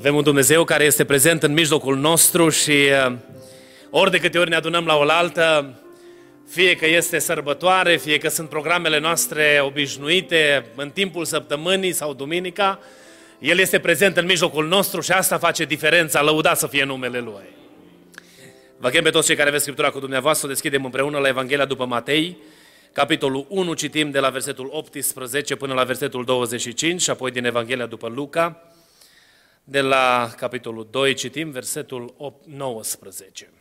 Avem un Dumnezeu care este prezent în mijlocul nostru și uh, ori de câte ori ne adunăm la oaltă, fie că este sărbătoare, fie că sunt programele noastre obișnuite în timpul săptămânii sau duminica, El este prezent în mijlocul nostru și asta face diferența, lăudat să fie numele Lui. Vă chem pe toți cei care aveți Scriptura cu dumneavoastră, deschidem împreună la Evanghelia după Matei, capitolul 1, citim de la versetul 18 până la versetul 25 și apoi din Evanghelia după Luca, de la capitolul 2, citim versetul 8, 19.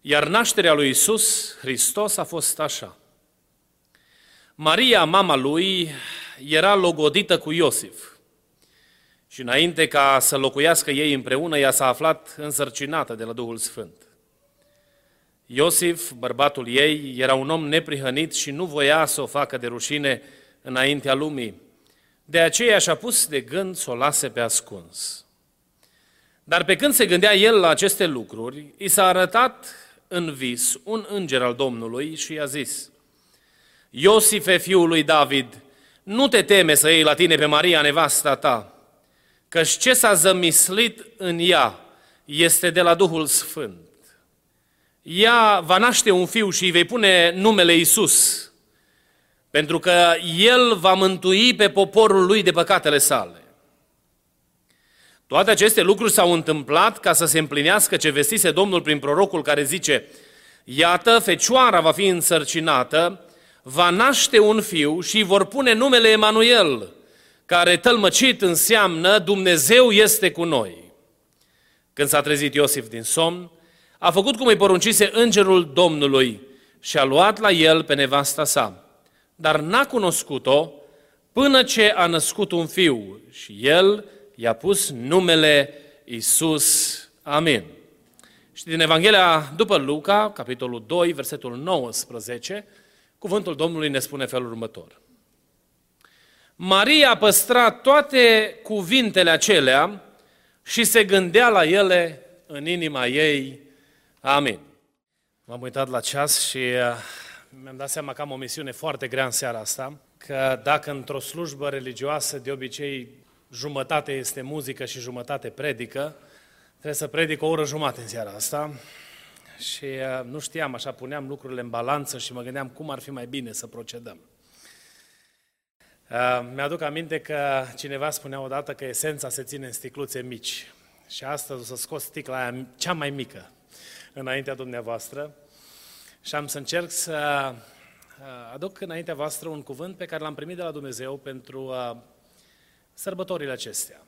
Iar nașterea lui Isus Hristos a fost așa. Maria, mama lui, era logodită cu Iosif. Și înainte ca să locuiască ei împreună, ea s-a aflat însărcinată de la Duhul Sfânt. Iosif, bărbatul ei, era un om neprihănit și nu voia să o facă de rușine înaintea lumii. De aceea și-a pus de gând să o lase pe ascuns. Dar pe când se gândea el la aceste lucruri, i s-a arătat în vis un înger al Domnului și i-a zis, Iosife, fiul lui David, nu te teme să iei la tine pe Maria, nevasta ta, căci ce s-a zămislit în ea este de la Duhul Sfânt. Ea va naște un fiu și îi vei pune numele Isus, pentru că El va mântui pe poporul lui de păcatele sale. Toate aceste lucruri s-au întâmplat ca să se împlinească ce vestise Domnul prin prorocul care zice Iată, fecioara va fi însărcinată, va naște un fiu și vor pune numele Emanuel, care tălmăcit înseamnă Dumnezeu este cu noi. Când s-a trezit Iosif din somn, a făcut cum îi poruncise îngerul Domnului și a luat la el pe nevasta sa dar n-a cunoscut-o până ce a născut un fiu și el i-a pus numele Isus. Amin. Și din Evanghelia după Luca, capitolul 2, versetul 19, cuvântul Domnului ne spune felul următor. Maria a păstrat toate cuvintele acelea și se gândea la ele în inima ei. Amin. M-am uitat la ceas și uh, mi-am dat seama că am o misiune foarte grea în seara asta, că dacă într-o slujbă religioasă de obicei jumătate este muzică și jumătate predică, trebuie să predic o oră jumate în seara asta. Și uh, nu știam, așa puneam lucrurile în balanță și mă gândeam cum ar fi mai bine să procedăm. Uh, mi-aduc aminte că cineva spunea odată că esența se ține în sticluțe mici. Și astăzi o să scot sticla aia cea mai mică înaintea dumneavoastră și am să încerc să uh, aduc înaintea voastră un cuvânt pe care l-am primit de la Dumnezeu pentru uh, sărbătorile acestea.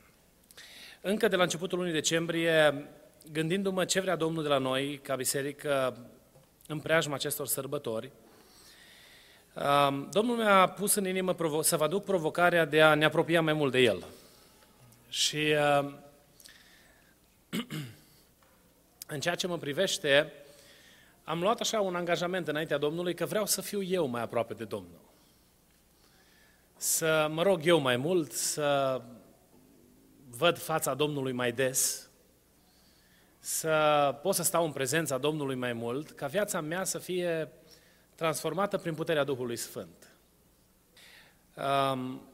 Încă de la începutul lunii decembrie, gândindu-mă ce vrea Domnul de la noi, ca biserică, în preajma acestor sărbători, uh, Domnul mi-a pus în inimă să vă aduc provocarea de a ne apropia mai mult de El. Și în ceea ce mă privește, am luat așa un angajament înaintea Domnului că vreau să fiu eu mai aproape de Domnul. Să mă rog eu mai mult, să văd fața Domnului mai des, să pot să stau în prezența Domnului mai mult, ca viața mea să fie transformată prin puterea Duhului Sfânt.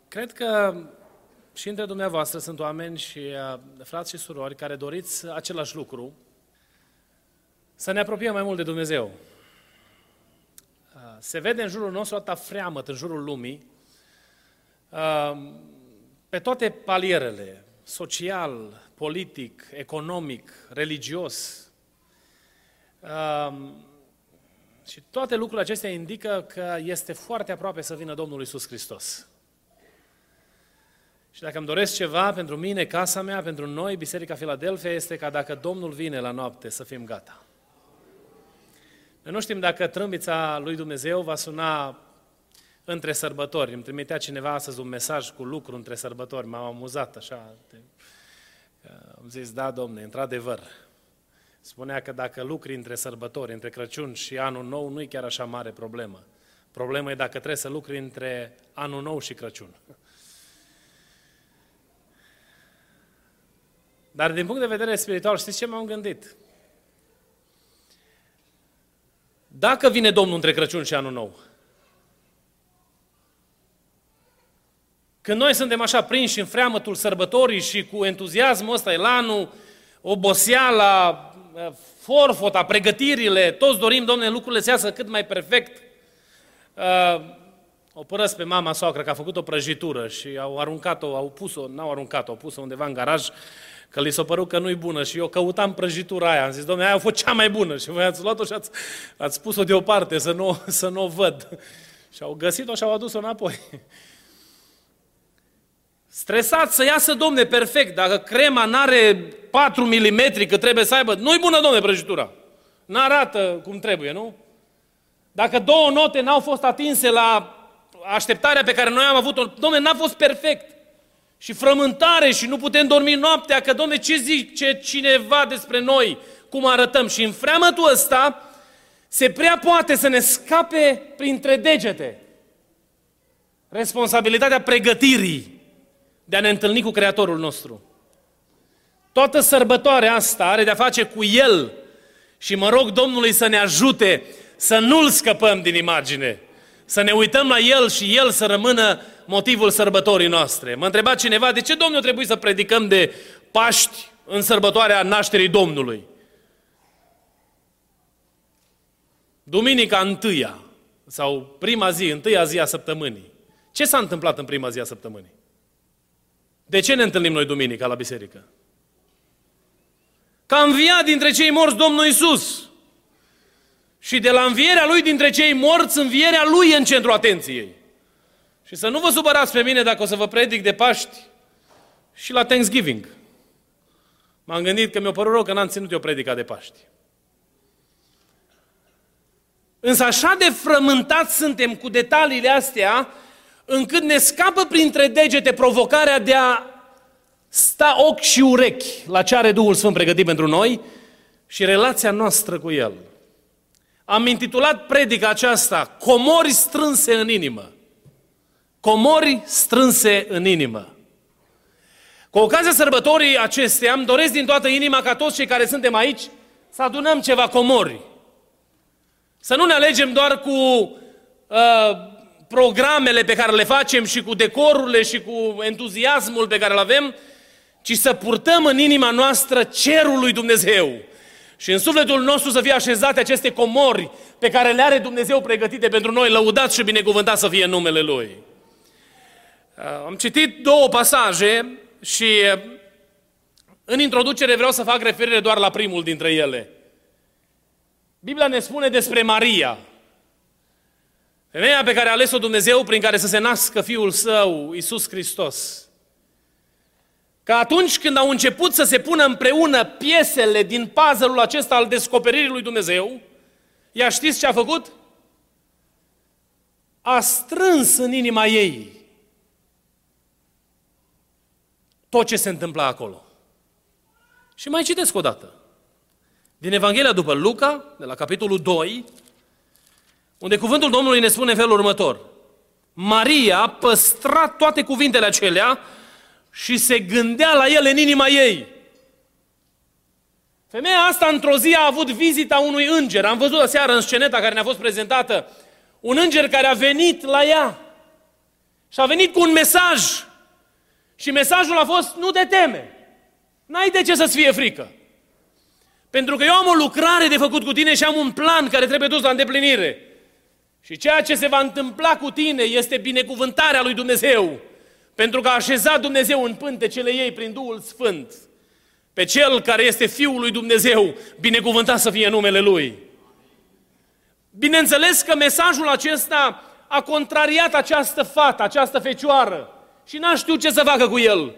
Cred că și între dumneavoastră sunt oameni și uh, frați și surori care doriți același lucru, să ne apropiem mai mult de Dumnezeu. Se vede în jurul nostru atâta freamăt, în jurul lumii, pe toate palierele, social, politic, economic, religios. Și toate lucrurile acestea indică că este foarte aproape să vină Domnul Isus Hristos. Și dacă îmi doresc ceva pentru mine, casa mea, pentru noi, Biserica Filadelfia, este ca dacă Domnul vine la noapte să fim gata. Noi nu știm dacă trâmbița lui Dumnezeu va suna între sărbători. Îmi trimitea cineva astăzi un mesaj cu lucru între sărbători. M-am amuzat așa. Am zis, da, domne, într-adevăr. Spunea că dacă lucri între sărbători, între Crăciun și Anul Nou, nu e chiar așa mare problemă. Problema e dacă trebuie să lucri între Anul Nou și Crăciun. Dar din punct de vedere spiritual, știți ce m-am gândit? Dacă vine Domnul între Crăciun și Anul Nou, când noi suntem așa prinși în freamătul sărbătorii și cu entuziasmul ăsta, elanul, oboseala, forfota, pregătirile, toți dorim, Domnule, lucrurile să iasă cât mai perfect. Uh, o părăs pe mama soacră că a făcut o prăjitură și au aruncat-o, au pus-o, n-au aruncat-o, au pus-o undeva în garaj că li s-a părut că nu-i bună și eu căutam prăjitura aia. Am zis, domnule, aia a fost cea mai bună și voi ați luat-o și ați, ați pus-o deoparte să nu, să nu o văd. Și au găsit-o și au adus-o înapoi. Stresat să iasă, domne, perfect. Dacă crema n-are 4 mm că trebuie să aibă, nu-i bună, domne, prăjitura. N-arată cum trebuie, nu? Dacă două note n-au fost atinse la așteptarea pe care noi am avut-o, domne, n-a fost perfect și frământare și nu putem dormi noaptea, că, domne, ce zice cineva despre noi, cum arătăm? Și în freamătul ăsta se prea poate să ne scape printre degete responsabilitatea pregătirii de a ne întâlni cu Creatorul nostru. Toată sărbătoarea asta are de-a face cu El și mă rog Domnului să ne ajute să nu-L scăpăm din imagine, să ne uităm la El și El să rămână motivul sărbătorii noastre. Mă întreba cineva, de ce Domnul trebuie să predicăm de Paști în sărbătoarea nașterii Domnului? Duminica întâia, sau prima zi, întâia zi a săptămânii. Ce s-a întâmplat în prima zi a săptămânii? De ce ne întâlnim noi duminica la biserică? Că a înviat dintre cei morți Domnul Isus. Și de la învierea Lui dintre cei morți, învierea Lui e în centrul atenției. Și să nu vă supărați pe mine dacă o să vă predic de Paști și la Thanksgiving. M-am gândit că mi-a părut rău că n-am ținut eu predica de Paști. Însă așa de frământați suntem cu detaliile astea, încât ne scapă printre degete provocarea de a sta ochi și urechi la ce are Duhul Sfânt pregătit pentru noi și relația noastră cu El. Am intitulat predica aceasta Comori strânse în inimă comori strânse în inimă. Cu ocazia sărbătorii acesteia, îmi doresc din toată inima ca toți cei care suntem aici să adunăm ceva comori. Să nu ne alegem doar cu uh, programele pe care le facem și cu decorurile și cu entuziasmul pe care îl avem, ci să purtăm în inima noastră cerul lui Dumnezeu. Și în sufletul nostru să fie așezate aceste comori pe care le are Dumnezeu pregătite pentru noi, lăudat și binecuvântat să fie numele Lui. Uh, am citit două pasaje și uh, în introducere vreau să fac referire doar la primul dintre ele. Biblia ne spune despre Maria, femeia pe care a ales-o Dumnezeu prin care să se nască Fiul Său, Isus Hristos. Că atunci când au început să se pună împreună piesele din puzzle-ul acesta al descoperirii lui Dumnezeu, ea știți ce a făcut? A strâns în inima ei tot ce se întâmplă acolo. Și mai citesc o dată. Din Evanghelia după Luca, de la capitolul 2, unde cuvântul Domnului ne spune în felul următor. Maria păstra toate cuvintele acelea și se gândea la ele în inima ei. Femeia asta într-o zi a avut vizita unui înger. Am văzut aseară în sceneta care ne-a fost prezentată un înger care a venit la ea și a venit cu un mesaj și mesajul a fost, nu te teme. N-ai de ce să-ți fie frică. Pentru că eu am o lucrare de făcut cu tine și am un plan care trebuie dus la îndeplinire. Și ceea ce se va întâmpla cu tine este binecuvântarea lui Dumnezeu. Pentru că a așezat Dumnezeu în pântecele ei prin Duhul Sfânt. Pe Cel care este Fiul lui Dumnezeu, binecuvântat să fie numele Lui. Bineînțeles că mesajul acesta a contrariat această fată, această fecioară și n-a știut ce să facă cu el.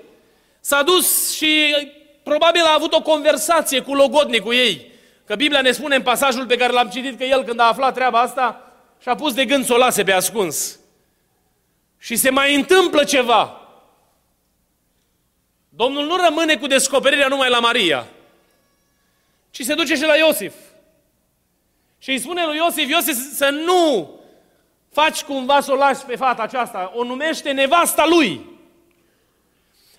S-a dus și probabil a avut o conversație cu logodnicul ei. Că Biblia ne spune în pasajul pe care l-am citit că el când a aflat treaba asta și-a pus de gând să o lase pe ascuns. Și se mai întâmplă ceva. Domnul nu rămâne cu descoperirea numai la Maria, ci se duce și la Iosif. Și îi spune lui Iosif, Iosif să nu faci cumva să o lași pe fata aceasta, o numește nevasta lui.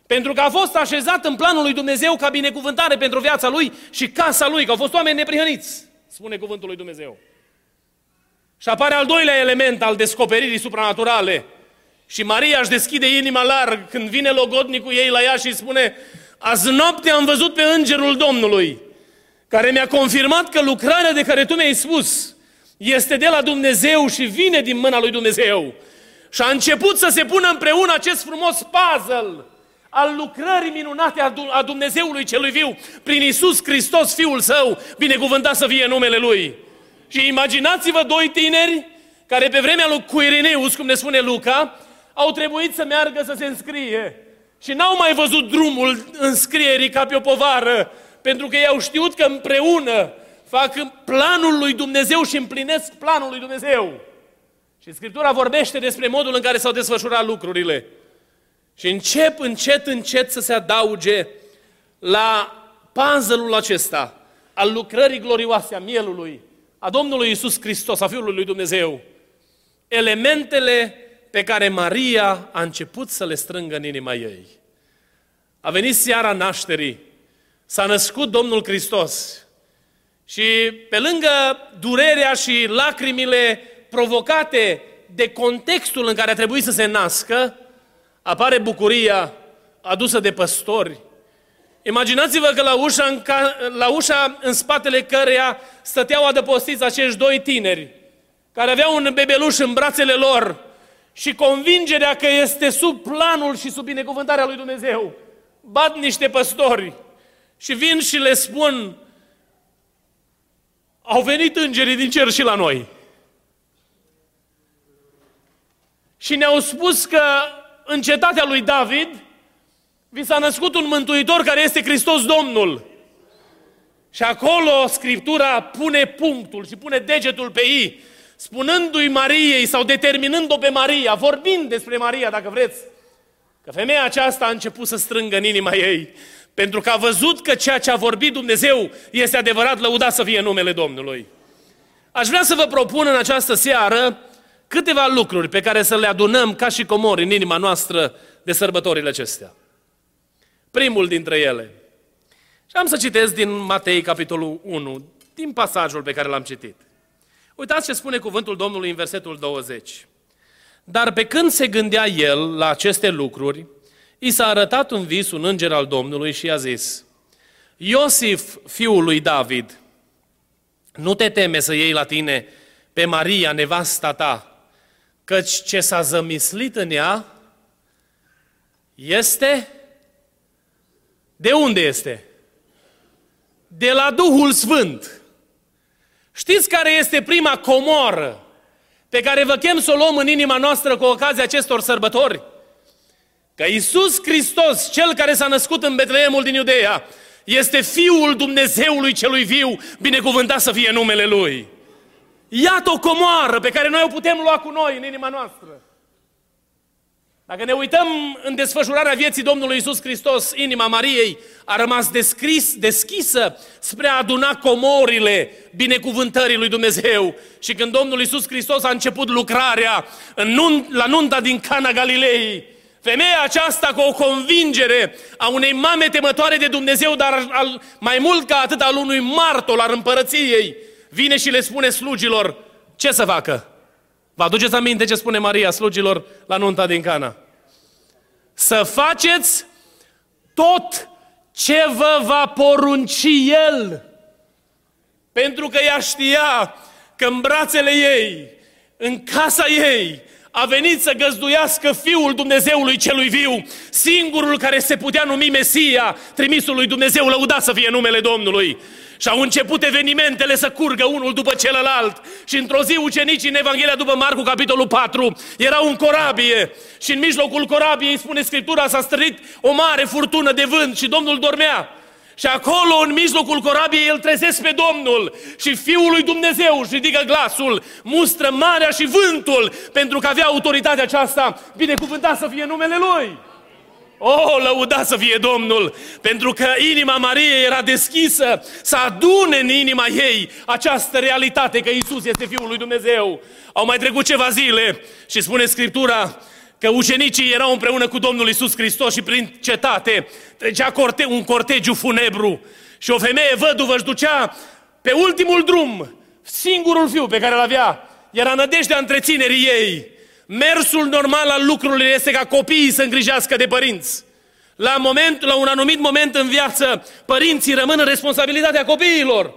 Pentru că a fost așezat în planul lui Dumnezeu ca binecuvântare pentru viața lui și casa lui, că au fost oameni neprihăniți, spune cuvântul lui Dumnezeu. Și apare al doilea element al descoperirii supranaturale. Și Maria își deschide inima larg când vine logodnicul ei la ea și spune Azi noapte am văzut pe îngerul Domnului, care mi-a confirmat că lucrarea de care tu mi-ai spus este de la Dumnezeu și vine din mâna lui Dumnezeu. Și a început să se pună împreună acest frumos puzzle al lucrării minunate a Dumnezeului celui viu prin Isus Hristos, Fiul Său, binecuvântat să fie numele Lui. Și imaginați-vă doi tineri care pe vremea lui Cuirineus, cum ne spune Luca, au trebuit să meargă să se înscrie. Și n-au mai văzut drumul înscrierii ca pe o povară, pentru că ei au știut că împreună fac planul lui Dumnezeu și împlinesc planul lui Dumnezeu. Și Scriptura vorbește despre modul în care s-au desfășurat lucrurile. Și încep încet, încet să se adauge la puzzle acesta al lucrării glorioase a mielului, a Domnului Isus Hristos, a Fiului lui Dumnezeu. Elementele pe care Maria a început să le strângă în inima ei. A venit seara nașterii, s-a născut Domnul Hristos și pe lângă durerea și lacrimile provocate de contextul în care a trebuit să se nască, apare bucuria adusă de păstori. Imaginați-vă că la ușa, în, ca, la ușa în spatele căreia stăteau adăpostiți acești doi tineri, care aveau un bebeluș în brațele lor și convingerea că este sub planul și sub binecuvântarea lui Dumnezeu. Bat niște păstori și vin și le spun, au venit îngerii din cer și la noi. Și ne-au spus că în cetatea lui David vi s-a născut un mântuitor care este Hristos Domnul. Și acolo Scriptura pune punctul și pune degetul pe ei, spunându-i Mariei sau determinând-o pe Maria, vorbind despre Maria, dacă vreți, că femeia aceasta a început să strângă în inima ei, pentru că a văzut că ceea ce a vorbit Dumnezeu este adevărat, lăudat să fie numele Domnului. Aș vrea să vă propun în această seară câteva lucruri pe care să le adunăm ca și comori în inima noastră de sărbătorile acestea. Primul dintre ele. Și am să citesc din Matei, capitolul 1, din pasajul pe care l-am citit. Uitați ce spune cuvântul Domnului în versetul 20. Dar pe când se gândea el la aceste lucruri, i s-a arătat un vis un înger al Domnului și i-a zis, Iosif, fiul lui David, nu te teme să iei la tine pe Maria, nevasta ta, căci ce s-a zămislit în ea este... De unde este? De la Duhul Sfânt. Știți care este prima comoră pe care vă chem să o luăm în inima noastră cu ocazia acestor sărbători? Că Iisus Hristos, Cel care s-a născut în Betleemul din Iudeea, este Fiul Dumnezeului celui viu, binecuvântat să fie numele Lui. Iată o comoară pe care noi o putem lua cu noi în inima noastră. Dacă ne uităm în desfășurarea vieții Domnului Isus Hristos, inima Mariei a rămas descris, deschisă spre a aduna comorile binecuvântării lui Dumnezeu. Și când Domnul Isus Hristos a început lucrarea în nun, la nunta din Cana Galilei, femeia aceasta cu o convingere a unei mame temătoare de Dumnezeu, dar al, mai mult ca atât al unui martor al împărăției, vine și le spune slugilor ce să facă. Vă aduceți aminte ce spune Maria slugilor la nunta din Cana? Să faceți tot ce vă va porunci El. Pentru că ea știa că în brațele ei, în casa ei, a venit să găzduiască Fiul Dumnezeului celui viu, singurul care se putea numi Mesia, trimisul lui Dumnezeu, lăudat să fie numele Domnului. Și au început evenimentele să curgă unul după celălalt. Și într-o zi ucenicii în Evanghelia după Marcu, capitolul 4, erau în corabie. Și în mijlocul corabiei, spune Scriptura, s-a strâit o mare furtună de vânt și Domnul dormea. Și acolo, în mijlocul corabiei, el trezesc pe Domnul și Fiul lui Dumnezeu își ridică glasul, mustră marea și vântul, pentru că avea autoritatea aceasta, binecuvântat să fie numele Lui. Oh, lăuda să fie Domnul, pentru că inima Mariei era deschisă să adune în inima ei această realitate că Isus este Fiul lui Dumnezeu. Au mai trecut ceva zile și spune Scriptura că ucenicii erau împreună cu Domnul Isus Hristos și prin cetate trecea corte, un cortegiu funebru și o femeie văduvă își ducea pe ultimul drum singurul fiu pe care îl avea. Era nădejdea întreținerii ei. Mersul normal al lucrurilor este ca copiii să îngrijească de părinți. La, moment, la un anumit moment în viață, părinții rămân în responsabilitatea copiilor.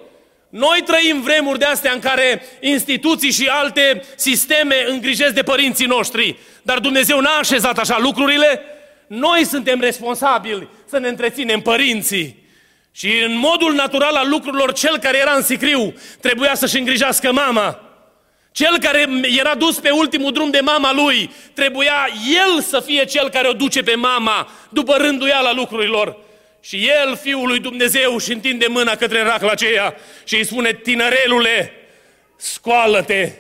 Noi trăim vremuri de astea în care instituții și alte sisteme îngrijesc de părinții noștri, dar Dumnezeu n-a așezat așa lucrurile. Noi suntem responsabili să ne întreținem părinții. Și în modul natural al lucrurilor, cel care era în sicriu trebuia să-și îngrijească mama. Cel care era dus pe ultimul drum de mama lui, trebuia el să fie cel care o duce pe mama după rânduiala lucrurilor. Și el, Fiul lui Dumnezeu, și întinde mâna către racla aceea și îi spune, tinerelule, scoală-te.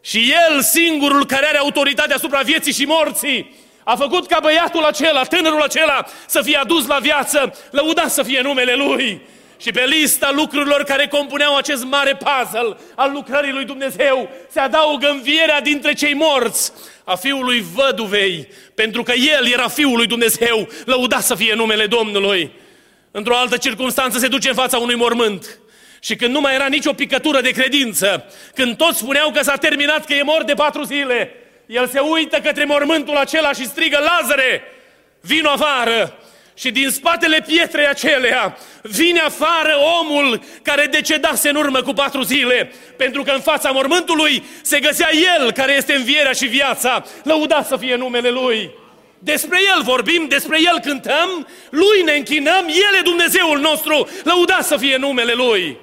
Și el, singurul care are autoritate asupra vieții și morții, a făcut ca băiatul acela, tânărul acela, să fie adus la viață, lăudat să fie numele lui. Și pe lista lucrurilor care compuneau acest mare puzzle al lucrării lui Dumnezeu se adaugă învierea dintre cei morți a fiului văduvei, pentru că el era fiul lui Dumnezeu, lăudat să fie numele Domnului. Într-o altă circunstanță se duce în fața unui mormânt. Și când nu mai era nicio picătură de credință, când toți spuneau că s-a terminat, că e mort de patru zile, el se uită către mormântul acela și strigă, Lazare, vino afară! Și din spatele pietrei acelea vine afară omul care decedase în urmă cu patru zile, pentru că în fața mormântului se găsea el care este învierea și viața, lăudat să fie numele lui. Despre El vorbim, despre El cântăm, Lui ne închinăm, El e Dumnezeul nostru, lăudat să fie numele Lui.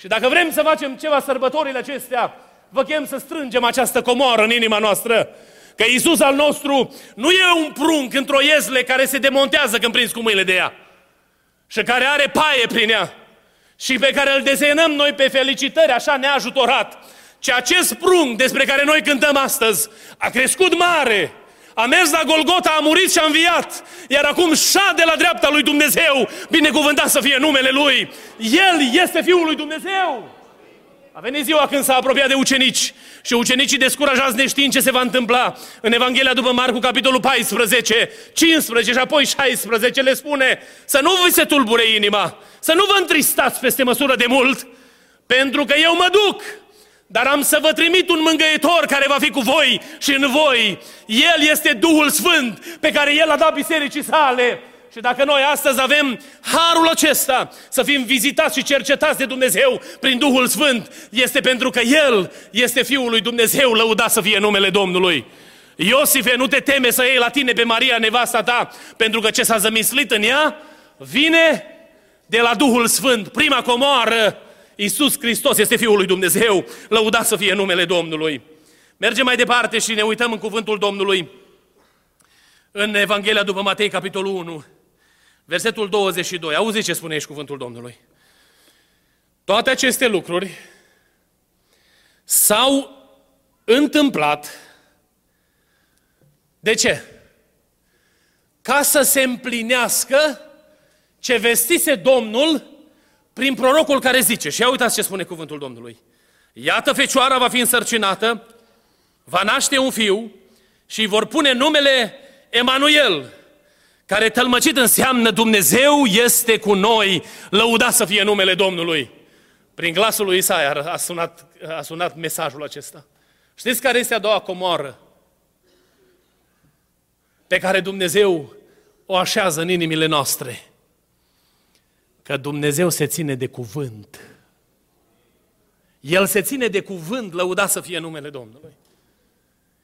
Și dacă vrem să facem ceva sărbătorile acestea, vă chem să strângem această comoară în inima noastră, Că Isus al nostru nu e un prunc într-o iezle care se demontează când prins cu mâinile de ea și care are paie prin ea și pe care îl desenăm noi pe felicitări așa neajutorat. Ce acest prunc despre care noi cântăm astăzi a crescut mare, a mers la Golgota, a murit și a înviat, iar acum șade la dreapta lui Dumnezeu, binecuvântat să fie numele Lui. El este Fiul lui Dumnezeu. A venit ziua când s-a apropiat de ucenici și ucenicii descurajați neștiind ce se va întâmpla. În Evanghelia după Marcu, capitolul 14, 15 și apoi 16 le spune să nu vi se tulbure inima, să nu vă întristați peste măsură de mult, pentru că eu mă duc, dar am să vă trimit un mângăitor care va fi cu voi și în voi. El este Duhul Sfânt pe care El a dat bisericii sale. Și dacă noi astăzi avem harul acesta să fim vizitați și cercetați de Dumnezeu prin Duhul Sfânt, este pentru că El este Fiul lui Dumnezeu, lăudat să fie numele Domnului. Iosife, nu te teme să iei la tine pe Maria, nevasta ta, pentru că ce s-a zămislit în ea vine de la Duhul Sfânt. Prima comoară, Iisus Hristos este Fiul lui Dumnezeu, lăudat să fie numele Domnului. Mergem mai departe și ne uităm în cuvântul Domnului. În Evanghelia după Matei, capitolul 1, Versetul 22. Auzi ce spune aici cuvântul Domnului. Toate aceste lucruri s-au întâmplat. De ce? Ca să se împlinească ce vestise Domnul prin prorocul care zice. Și ia uitați ce spune cuvântul Domnului. Iată, fecioara va fi însărcinată, va naște un fiu și vor pune numele Emanuel, care tălmăcit înseamnă Dumnezeu este cu noi, lăudat să fie numele Domnului. Prin glasul lui Isaia a sunat, a sunat mesajul acesta. Știți care este a doua comoară pe care Dumnezeu o așează în inimile noastre? Că Dumnezeu se ține de cuvânt. El se ține de cuvânt, lăudat să fie numele Domnului.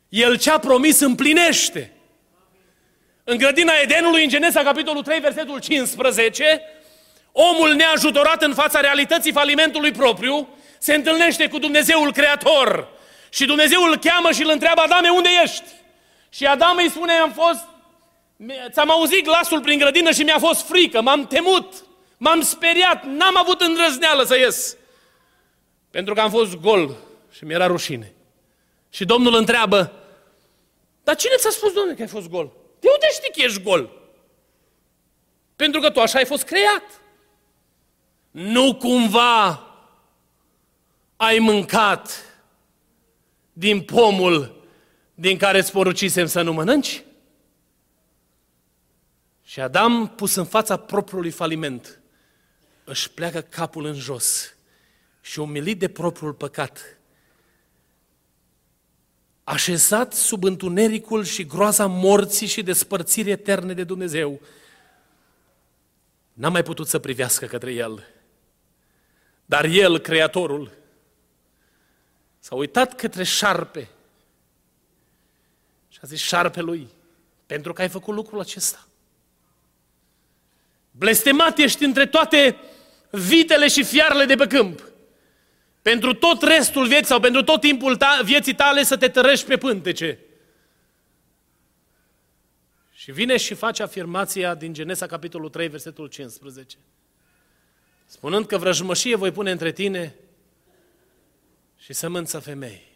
El ce-a promis împlinește. În grădina Edenului, în Genesa, capitolul 3, versetul 15, omul neajutorat în fața realității falimentului propriu, se întâlnește cu Dumnezeul Creator. Și Dumnezeu îl cheamă și îl întreabă, Adame, unde ești? Și Adam îi spune, am fost, ți-am auzit glasul prin grădină și mi-a fost frică, m-am temut, M-am speriat, n-am avut îndrăzneală să ies. Pentru că am fost gol și mi-era rușine. Și Domnul întreabă, dar cine ți-a spus, Domnule, că ai fost gol? De unde știi că ești gol? Pentru că tu așa ai fost creat. Nu cumva ai mâncat din pomul din care îți porucisem să nu mănânci? Și Adam, pus în fața propriului faliment, își pleacă capul în jos și umilit de propriul păcat, așezat sub întunericul și groaza morții și despărțirii eterne de Dumnezeu, n-a mai putut să privească către el. Dar el, Creatorul, s-a uitat către șarpe și a zis șarpelui, pentru că ai făcut lucrul acesta. Blestemat ești între toate vitele și fiarele de pe câmp. Pentru tot restul vieții sau pentru tot timpul ta, vieții tale să te tărești pe pântece. Și vine și face afirmația din Genesa, capitolul 3, versetul 15. Spunând că vrăjmășie voi pune între tine și sămânța femei.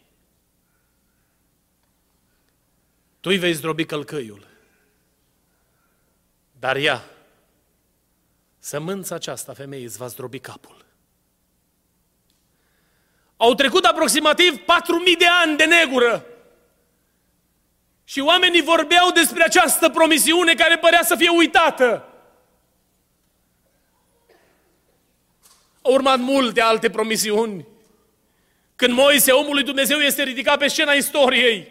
Tu îi vei zdrobi călcăiul, dar ea, sămânța aceasta femeii îți va zdrobi capul. Au trecut aproximativ 4.000 de ani de negură. Și oamenii vorbeau despre această promisiune care părea să fie uitată. Au urmat multe alte promisiuni. Când Moise, omul lui Dumnezeu, este ridicat pe scena istoriei,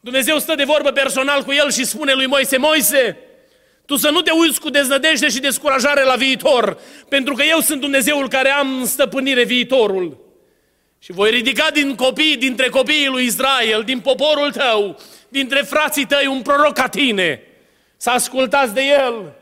Dumnezeu stă de vorbă personal cu el și spune lui Moise, Moise, tu să nu te uiți cu deznădejde și descurajare la viitor, pentru că eu sunt Dumnezeul care am stăpânire viitorul. Și voi ridica din copii, dintre copiii lui Israel, din poporul tău, dintre frații tăi, un proroc ca tine. Să ascultați de el.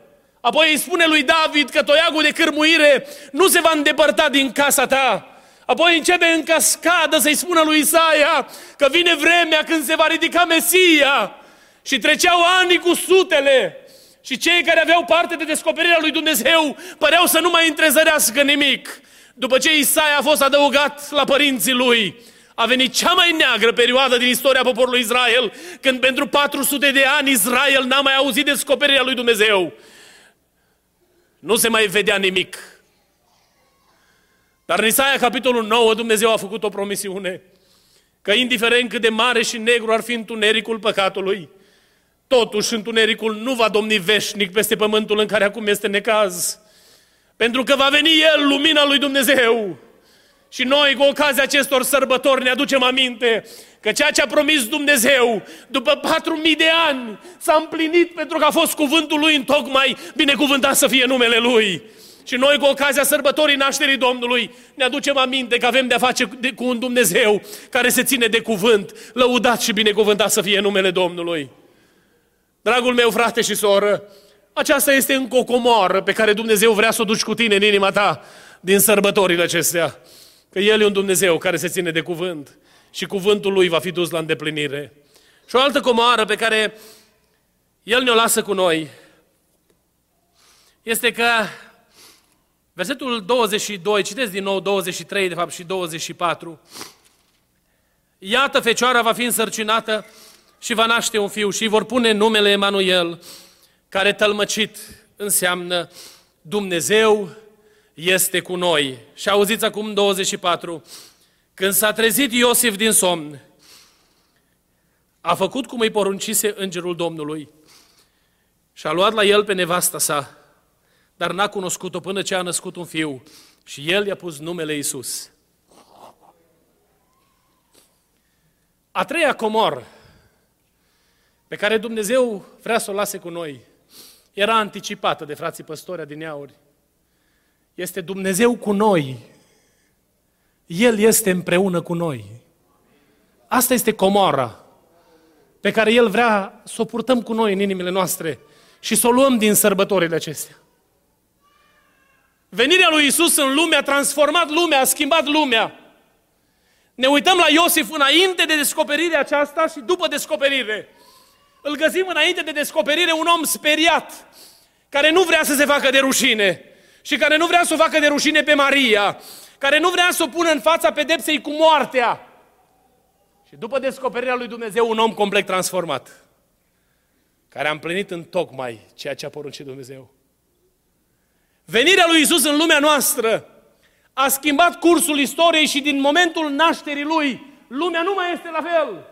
Apoi îi spune lui David că toiagul de cârmuire nu se va îndepărta din casa ta. Apoi începe în cascadă să-i spună lui Isaia că vine vremea când se va ridica Mesia. Și treceau ani cu sutele. Și cei care aveau parte de descoperirea lui Dumnezeu păreau să nu mai întrezărească nimic. După ce Isaia a fost adăugat la părinții lui, a venit cea mai neagră perioadă din istoria poporului Israel, când pentru 400 de ani Israel n-a mai auzit descoperirea lui Dumnezeu. Nu se mai vedea nimic. Dar în Isaia, capitolul 9, Dumnezeu a făcut o promisiune că indiferent cât de mare și negru ar fi întunericul păcatului, totuși întunericul nu va domni veșnic peste pământul în care acum este necaz. Pentru că va veni El, lumina lui Dumnezeu. Și noi, cu ocazia acestor sărbători, ne aducem aminte că ceea ce a promis Dumnezeu după patru mii de ani s-a împlinit pentru că a fost cuvântul Lui în tocmai binecuvântat să fie numele Lui. Și noi, cu ocazia sărbătorii nașterii Domnului, ne aducem aminte că avem de-a face cu un Dumnezeu care se ține de cuvânt, lăudat și binecuvântat să fie numele Domnului. Dragul meu, frate și soră, aceasta este încă o comoară pe care Dumnezeu vrea să o duci cu tine în inima ta din sărbătorile acestea. Că El e un Dumnezeu care se ține de cuvânt și cuvântul Lui va fi dus la îndeplinire. Și o altă comoară pe care El ne-o lasă cu noi este că versetul 22, citesc din nou 23 de fapt și 24, Iată, fecioara va fi însărcinată și va naște un fiu și vor pune numele Emanuel, care tălmăcit înseamnă Dumnezeu este cu noi. Și auziți acum 24, când s-a trezit Iosif din somn, a făcut cum îi poruncise îngerul Domnului și a luat la el pe nevasta sa, dar n-a cunoscut-o până ce a născut un fiu și el i-a pus numele Isus. A treia comor pe care Dumnezeu vrea să o lase cu noi era anticipată de frații păstori din Iauri. Este Dumnezeu cu noi. El este împreună cu noi. Asta este comora pe care El vrea să o purtăm cu noi în inimile noastre și să o luăm din sărbătorile acestea. Venirea lui Isus în lume a transformat lumea, a schimbat lumea. Ne uităm la Iosif înainte de descoperirea aceasta și după descoperire. Îl găsim înainte de descoperire un om speriat, care nu vrea să se facă de rușine. și care nu vrea să o facă de rușine pe Maria, care nu vrea să o pună în fața pedepsei cu moartea. Și după descoperirea lui Dumnezeu, un om complet transformat, care a împlinit în tocmai ceea ce a poruncit Dumnezeu. Venirea lui Isus în lumea noastră a schimbat cursul istoriei și din momentul nașterii lui, lumea nu mai este la fel.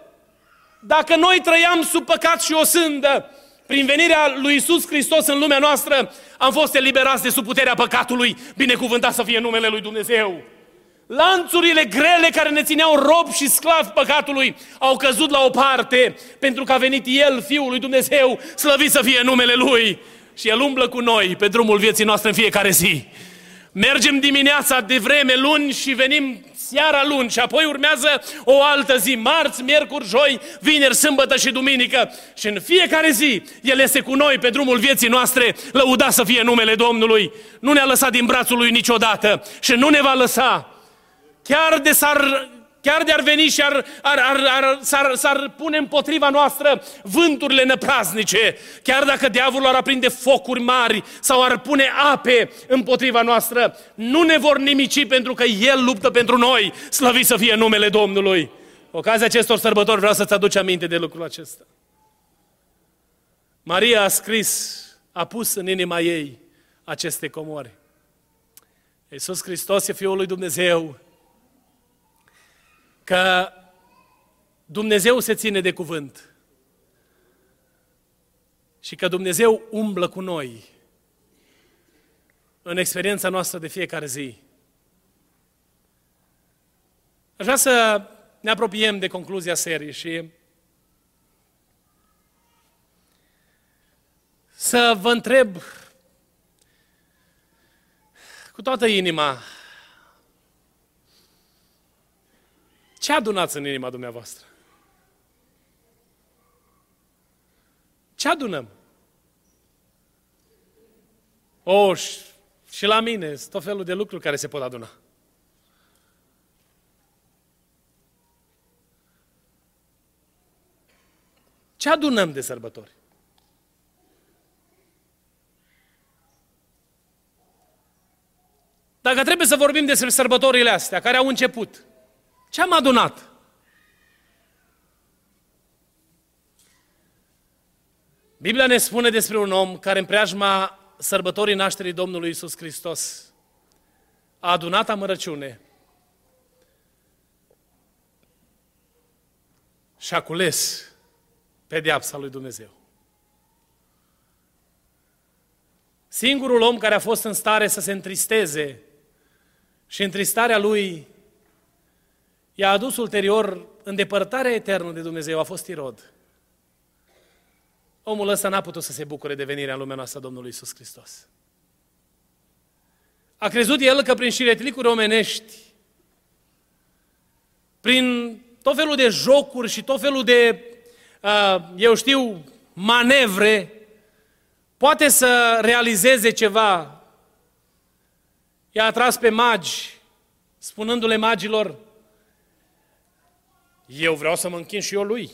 Dacă noi trăiam sub păcat și o sândă, prin venirea lui Isus Hristos în lumea noastră, am fost eliberați de sub puterea păcatului, binecuvântat să fie numele lui Dumnezeu. Lanțurile grele care ne țineau rob și sclavi păcatului au căzut la o parte pentru că a venit El, Fiul lui Dumnezeu, slăvit să fie numele Lui. Și El umblă cu noi pe drumul vieții noastre în fiecare zi. Mergem dimineața de vreme luni și venim seara luni și apoi urmează o altă zi, marți, miercuri, joi, vineri, sâmbătă și duminică. Și în fiecare zi El este cu noi pe drumul vieții noastre, lăuda să fie numele Domnului. Nu ne-a lăsat din brațul Lui niciodată și nu ne va lăsa. Chiar de s-ar chiar de ar veni și ar, ar, ar, ar, s-ar, s-ar pune împotriva noastră vânturile năpraznice, chiar dacă diavolul ar aprinde focuri mari sau ar pune ape împotriva noastră, nu ne vor nimici pentru că El luptă pentru noi, slăvit să fie numele Domnului. Ocazia acestor sărbători vreau să-ți aduci aminte de lucrul acesta. Maria a scris, a pus în inima ei aceste comori. Iisus Hristos e Fiul lui Dumnezeu, că Dumnezeu se ține de cuvânt și că Dumnezeu umblă cu noi în experiența noastră de fiecare zi. Aș vrea să ne apropiem de concluzia serii și să vă întreb cu toată inima Ce adunați în inima dumneavoastră? Ce adunăm? O, și, și la mine sunt tot felul de lucruri care se pot aduna. Ce adunăm de sărbători? Dacă trebuie să vorbim despre sărbătorile astea, care au început, ce am adunat? Biblia ne spune despre un om care în preajma sărbătorii nașterii Domnului Isus Hristos a adunat amărăciune și a cules pedeapsa lui Dumnezeu. Singurul om care a fost în stare să se întristeze și întristarea lui i-a adus ulterior îndepărtarea eternă de Dumnezeu, a fost Irod. Omul ăsta n-a putut să se bucure de venirea în lumea noastră a Domnului Isus Hristos. A crezut el că prin șiretlicuri omenești, prin tot felul de jocuri și tot felul de, uh, eu știu, manevre, poate să realizeze ceva. I-a atras pe magi, spunându-le magilor, eu vreau să mă închin și eu lui.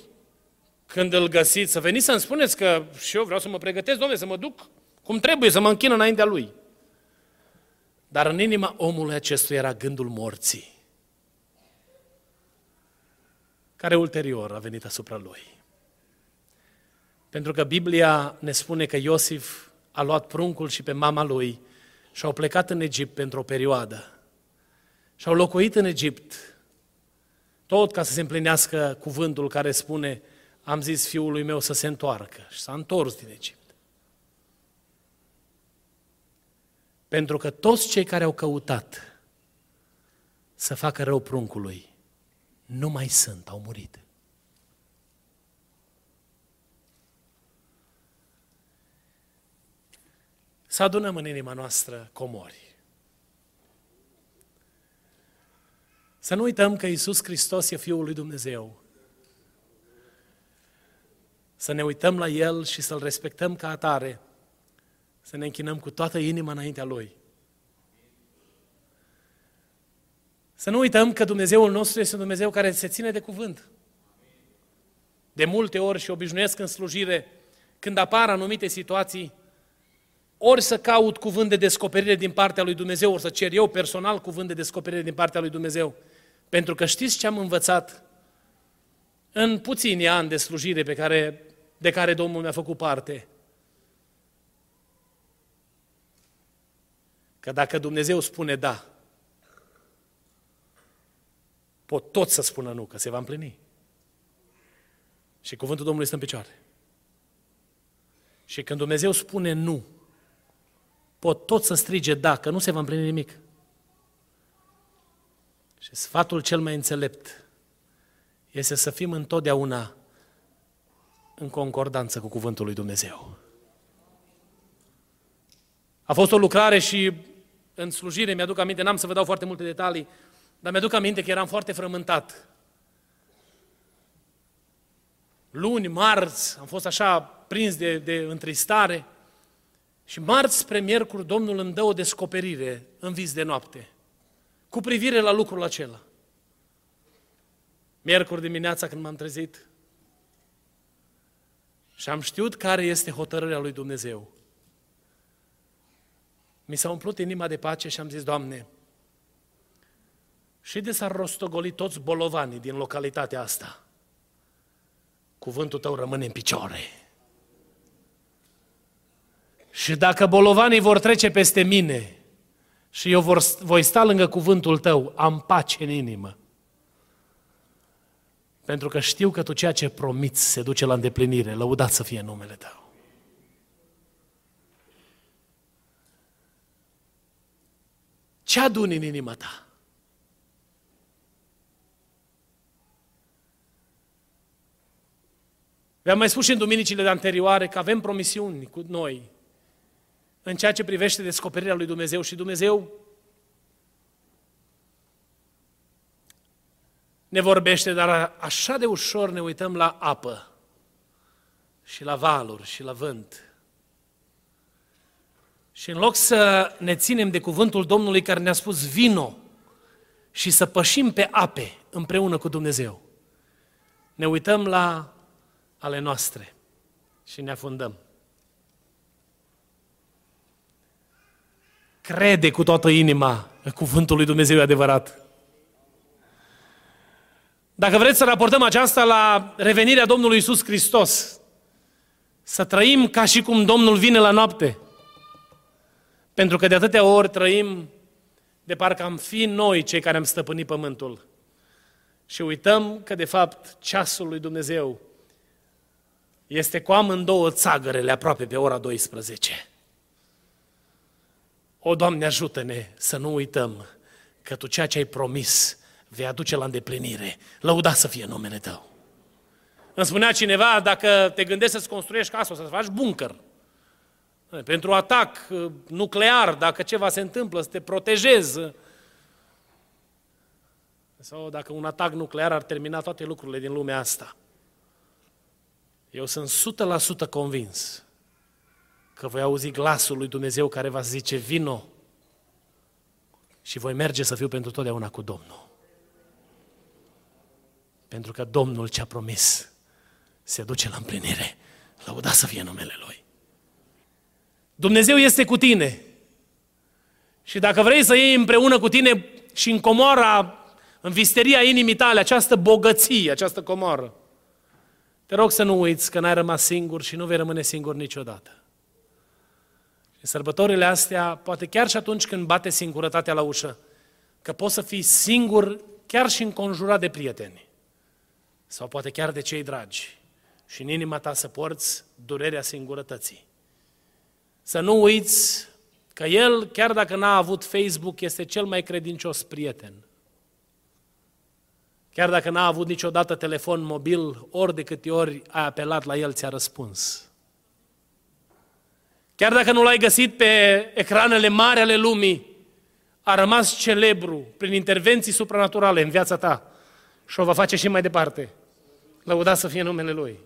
Când îl găsiți, să veniți să-mi spuneți că și eu vreau să mă pregătesc, domnule, să mă duc cum trebuie, să mă închin înaintea lui. Dar în inima omului acestuia era gândul morții, care ulterior a venit asupra lui. Pentru că Biblia ne spune că Iosif a luat pruncul și pe mama lui și au plecat în Egipt pentru o perioadă. Și au locuit în Egipt tot ca să se împlinească cuvântul care spune, am zis fiului meu să se întoarcă și s-a întors din Egipt. Pentru că toți cei care au căutat să facă rău pruncului, nu mai sunt, au murit. Să adunăm în inima noastră comori. Să nu uităm că Isus Hristos e Fiul lui Dumnezeu. Să ne uităm la El și să-L respectăm ca atare. Să ne închinăm cu toată inima înaintea Lui. Să nu uităm că Dumnezeul nostru este un Dumnezeu care se ține de cuvânt. De multe ori și obișnuiesc în slujire, când apar anumite situații, ori să caut cuvânt de descoperire din partea lui Dumnezeu, ori să cer eu personal cuvânt de descoperire din partea lui Dumnezeu. Pentru că știți ce am învățat în puțini ani de slujire pe care, de care Domnul mi-a făcut parte? Că dacă Dumnezeu spune da, pot tot să spună nu, că se va împlini. Și cuvântul Domnului este în picioare. Și când Dumnezeu spune nu, pot tot să strige da, că nu se va împlini nimic. Și sfatul cel mai înțelept este să fim întotdeauna în concordanță cu cuvântul lui Dumnezeu. A fost o lucrare și în slujire, mi-aduc aminte, n-am să vă dau foarte multe detalii, dar mi-aduc aminte că eram foarte frământat. Luni, marți, am fost așa prins de, de întristare și marți spre miercuri Domnul îmi dă o descoperire în vis de noapte cu privire la lucrul acela. Miercuri dimineața când m-am trezit și am știut care este hotărârea lui Dumnezeu. Mi s-a umplut inima de pace și am zis, Doamne, și de s-ar rostogoli toți bolovanii din localitatea asta, cuvântul Tău rămâne în picioare. Și dacă bolovanii vor trece peste mine și eu vor, voi sta lângă cuvântul Tău, am pace în inimă. Pentru că știu că Tu ceea ce promiți se duce la îndeplinire, lăudat să fie numele Tău. Ce aduni în inima ta? Vi-am mai spus și în duminicile de anterioare că avem promisiuni cu noi în ceea ce privește descoperirea lui Dumnezeu și Dumnezeu ne vorbește, dar așa de ușor ne uităm la apă și la valuri și la vânt. Și în loc să ne ținem de cuvântul Domnului care ne-a spus vino și să pășim pe ape împreună cu Dumnezeu, ne uităm la ale noastre și ne afundăm. Crede cu toată inima că cuvântul lui Dumnezeu e adevărat. Dacă vreți să raportăm aceasta la revenirea Domnului Isus Hristos, să trăim ca și cum Domnul vine la noapte, pentru că de atâtea ori trăim de parcă am fi noi cei care am stăpânit pământul. Și uităm că, de fapt, ceasul lui Dumnezeu este cu amândouă țagărele aproape pe ora 12. O, Doamne, ajută-ne să nu uităm că Tu ceea ce ai promis vei aduce la îndeplinire. Lăuda să fie numele Tău. Îmi spunea cineva, dacă te gândești să-ți construiești casă, să-ți faci bunker, pentru atac uh, nuclear, dacă ceva se întâmplă, să te protejezi. Sau dacă un atac nuclear ar termina toate lucrurile din lumea asta. Eu sunt 100% convins că voi auzi glasul lui Dumnezeu care va zice, vino și voi merge să fiu pentru totdeauna cu Domnul. Pentru că Domnul ce-a promis se duce la împlinire. Lăuda să fie numele Lui. Dumnezeu este cu tine. Și dacă vrei să iei împreună cu tine și în comora, în visteria inimii tale, această bogăție, această comoră, te rog să nu uiți că n-ai rămas singur și nu vei rămâne singur niciodată. Și sărbătorile astea, poate chiar și atunci când bate singurătatea la ușă, că poți să fii singur chiar și înconjurat de prieteni. Sau poate chiar de cei dragi. Și în inima ta să porți durerea singurătății. Să nu uiți că el, chiar dacă n-a avut Facebook, este cel mai credincios prieten. Chiar dacă n-a avut niciodată telefon mobil, ori de câte ori ai apelat la el, ți-a răspuns. Chiar dacă nu l-ai găsit pe ecranele mari ale lumii, a rămas celebru prin intervenții supranaturale în viața ta și o va face și mai departe. Lăuda să fie numele Lui.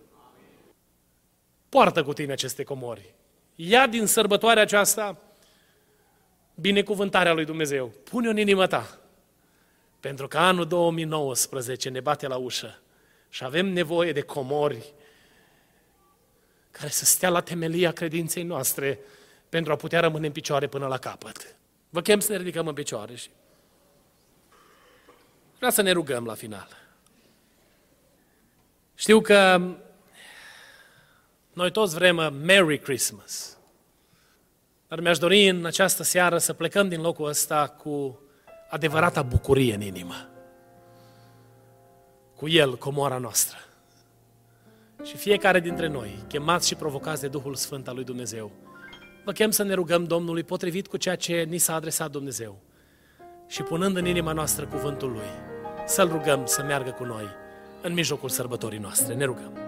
Poartă cu tine aceste comori. Ia din sărbătoarea aceasta binecuvântarea lui Dumnezeu. Pune-o în inima ta. Pentru că anul 2019 ne bate la ușă și avem nevoie de comori care să stea la temelia credinței noastre, pentru a putea rămâne în picioare până la capăt. Vă chem să ne ridicăm în picioare și vreau să ne rugăm la final. Știu că noi toți vrem a Merry Christmas. Dar mi-aș dori în această seară să plecăm din locul ăsta cu adevărata bucurie în inimă. Cu El, comoara noastră. Și fiecare dintre noi, chemați și provocați de Duhul Sfânt al lui Dumnezeu, vă chem să ne rugăm Domnului potrivit cu ceea ce ni s-a adresat Dumnezeu și punând în inima noastră cuvântul Lui, să-L rugăm să meargă cu noi în mijlocul sărbătorii noastre. Ne rugăm.